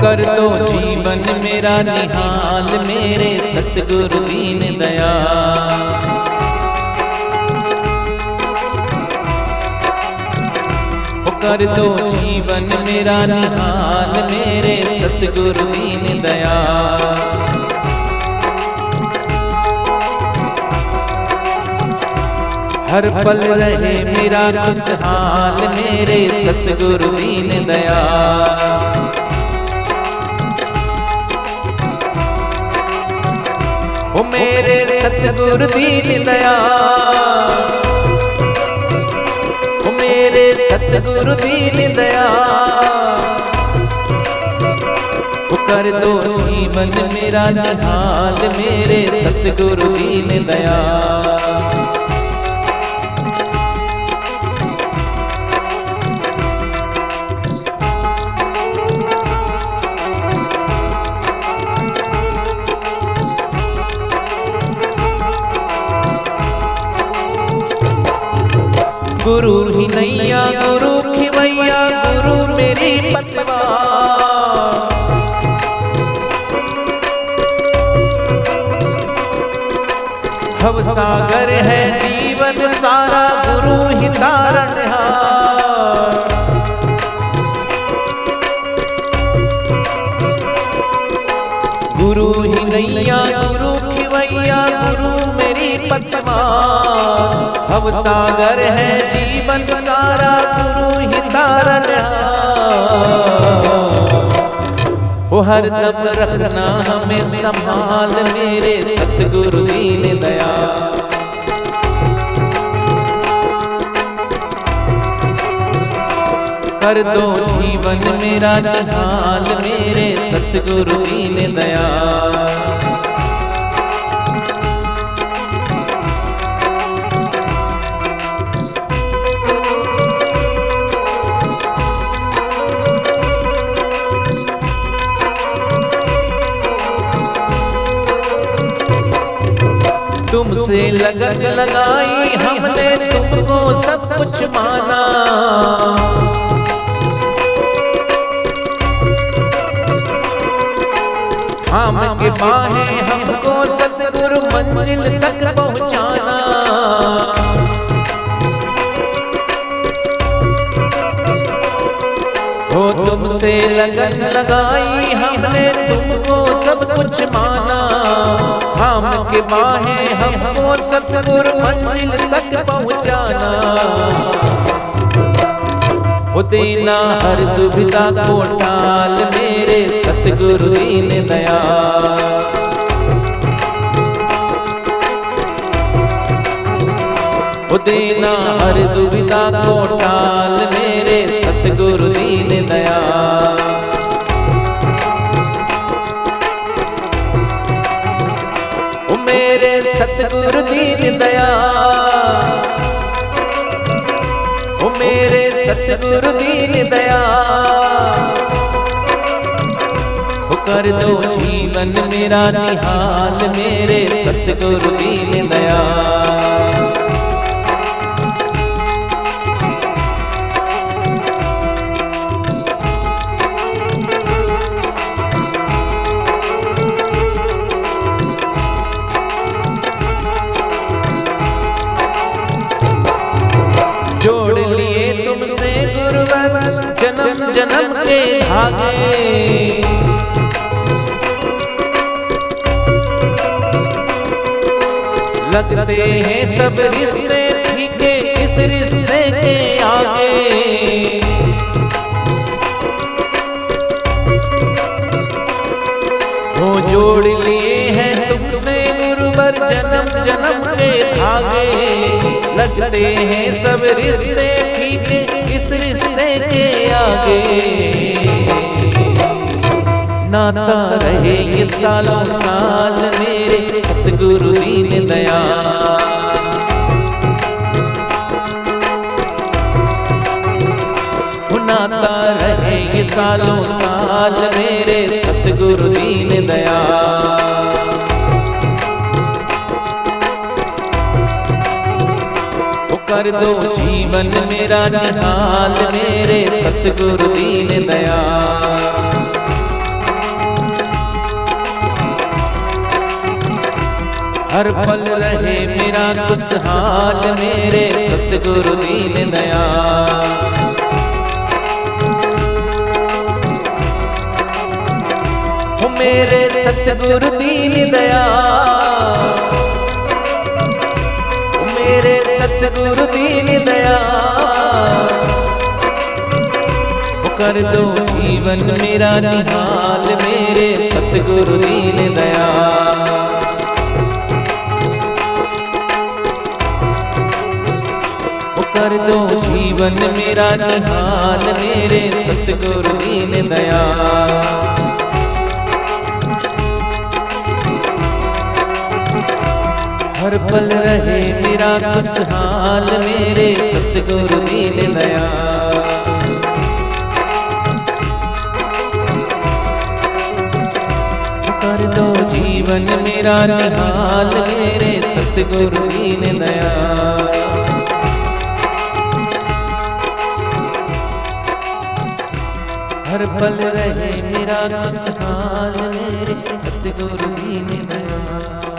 कर दो जीवन मेरा निहाल मेरे सतगुरु दीन दया कर दो जीवन मेरा निहाल, मेरे सतगुरु दीन दया हर पल रहे मेरा खुशहाल, मेरे सतगुरु दीन दया ओ मेरे सतगुरु दीन दया सतगुरु दीन दया। कर दो जीवन मेरा निहाल मेरे सतगुरु दीन दया। गुरु ही नैया गुरु खिवैया गुरु मेरी पतवा। भव सागर है जीवन सारा, गुरु ही तारण गुरु ही नैया, गुरु खिवैया गुरु पतवा भव सागर है जीवन सारा, गुरु ही तारण वो हर दम रखना हमें संभाल, मेरे सतगुरु दीन दया। कर दो जीवन मेरा निहाल मेरे सतगुरु दीन दया। तुमसे लगन लगाई हमने तुमको सब कुछ माना। हम के बाहें हमको सतगुरु मंजिल तक पहुंचाना। हो तुमसे लगन लगाई हमने तुमको सब कुछ माना। के बाहें हमको सतगुरु मंजिल तक पहुंचाना। हो देना हर दुविधा को टाल मेरे सतगुरु दीन दया हो देना हर दुविधा को टाल मेरे मेरे सतगुरु दीन दया। कर दो जीवन मेरा निहाल मेरे सतगुरु दीन दया। जन्म के धागे। लगते हैं सब रिश्ते फीके इस रिश्ते के आगे। वो जोड़ लिए हैं तुमसे गुरुवर जन्म जन्म के धागे। लगते हैं सब रिश्ते फीके इस रिश्ते के आगे। नाता रहे ये सालों साल मेरे सतगुरु दीन दया नाता रहे ये सालों साल मेरे सतगुरु दीन दया कर दो जीवन मेरा निहाल मेरे सतगुरु दीन दया हर पल रहे मेरा खुशहाल, मेरे सतगुरु दीन दया मेरे सतगुरु दीन दया मेरे सतगुरु दीन दया। कर दो जीवन मेरा निहाल, मेरे सतगुरु दीन दया। कर दो जीवन मेरा निहाल, मेरे सतगुरु दीन दया। हर पल रहे मेरा खुशहाल मेरे सतगुरु दीन दया कर दो जीवन मेरा निहाल, मेरे सतगुरु दीन दया हर पल रहे मेरा खुशहाल मेरे सतगुरु दीन दया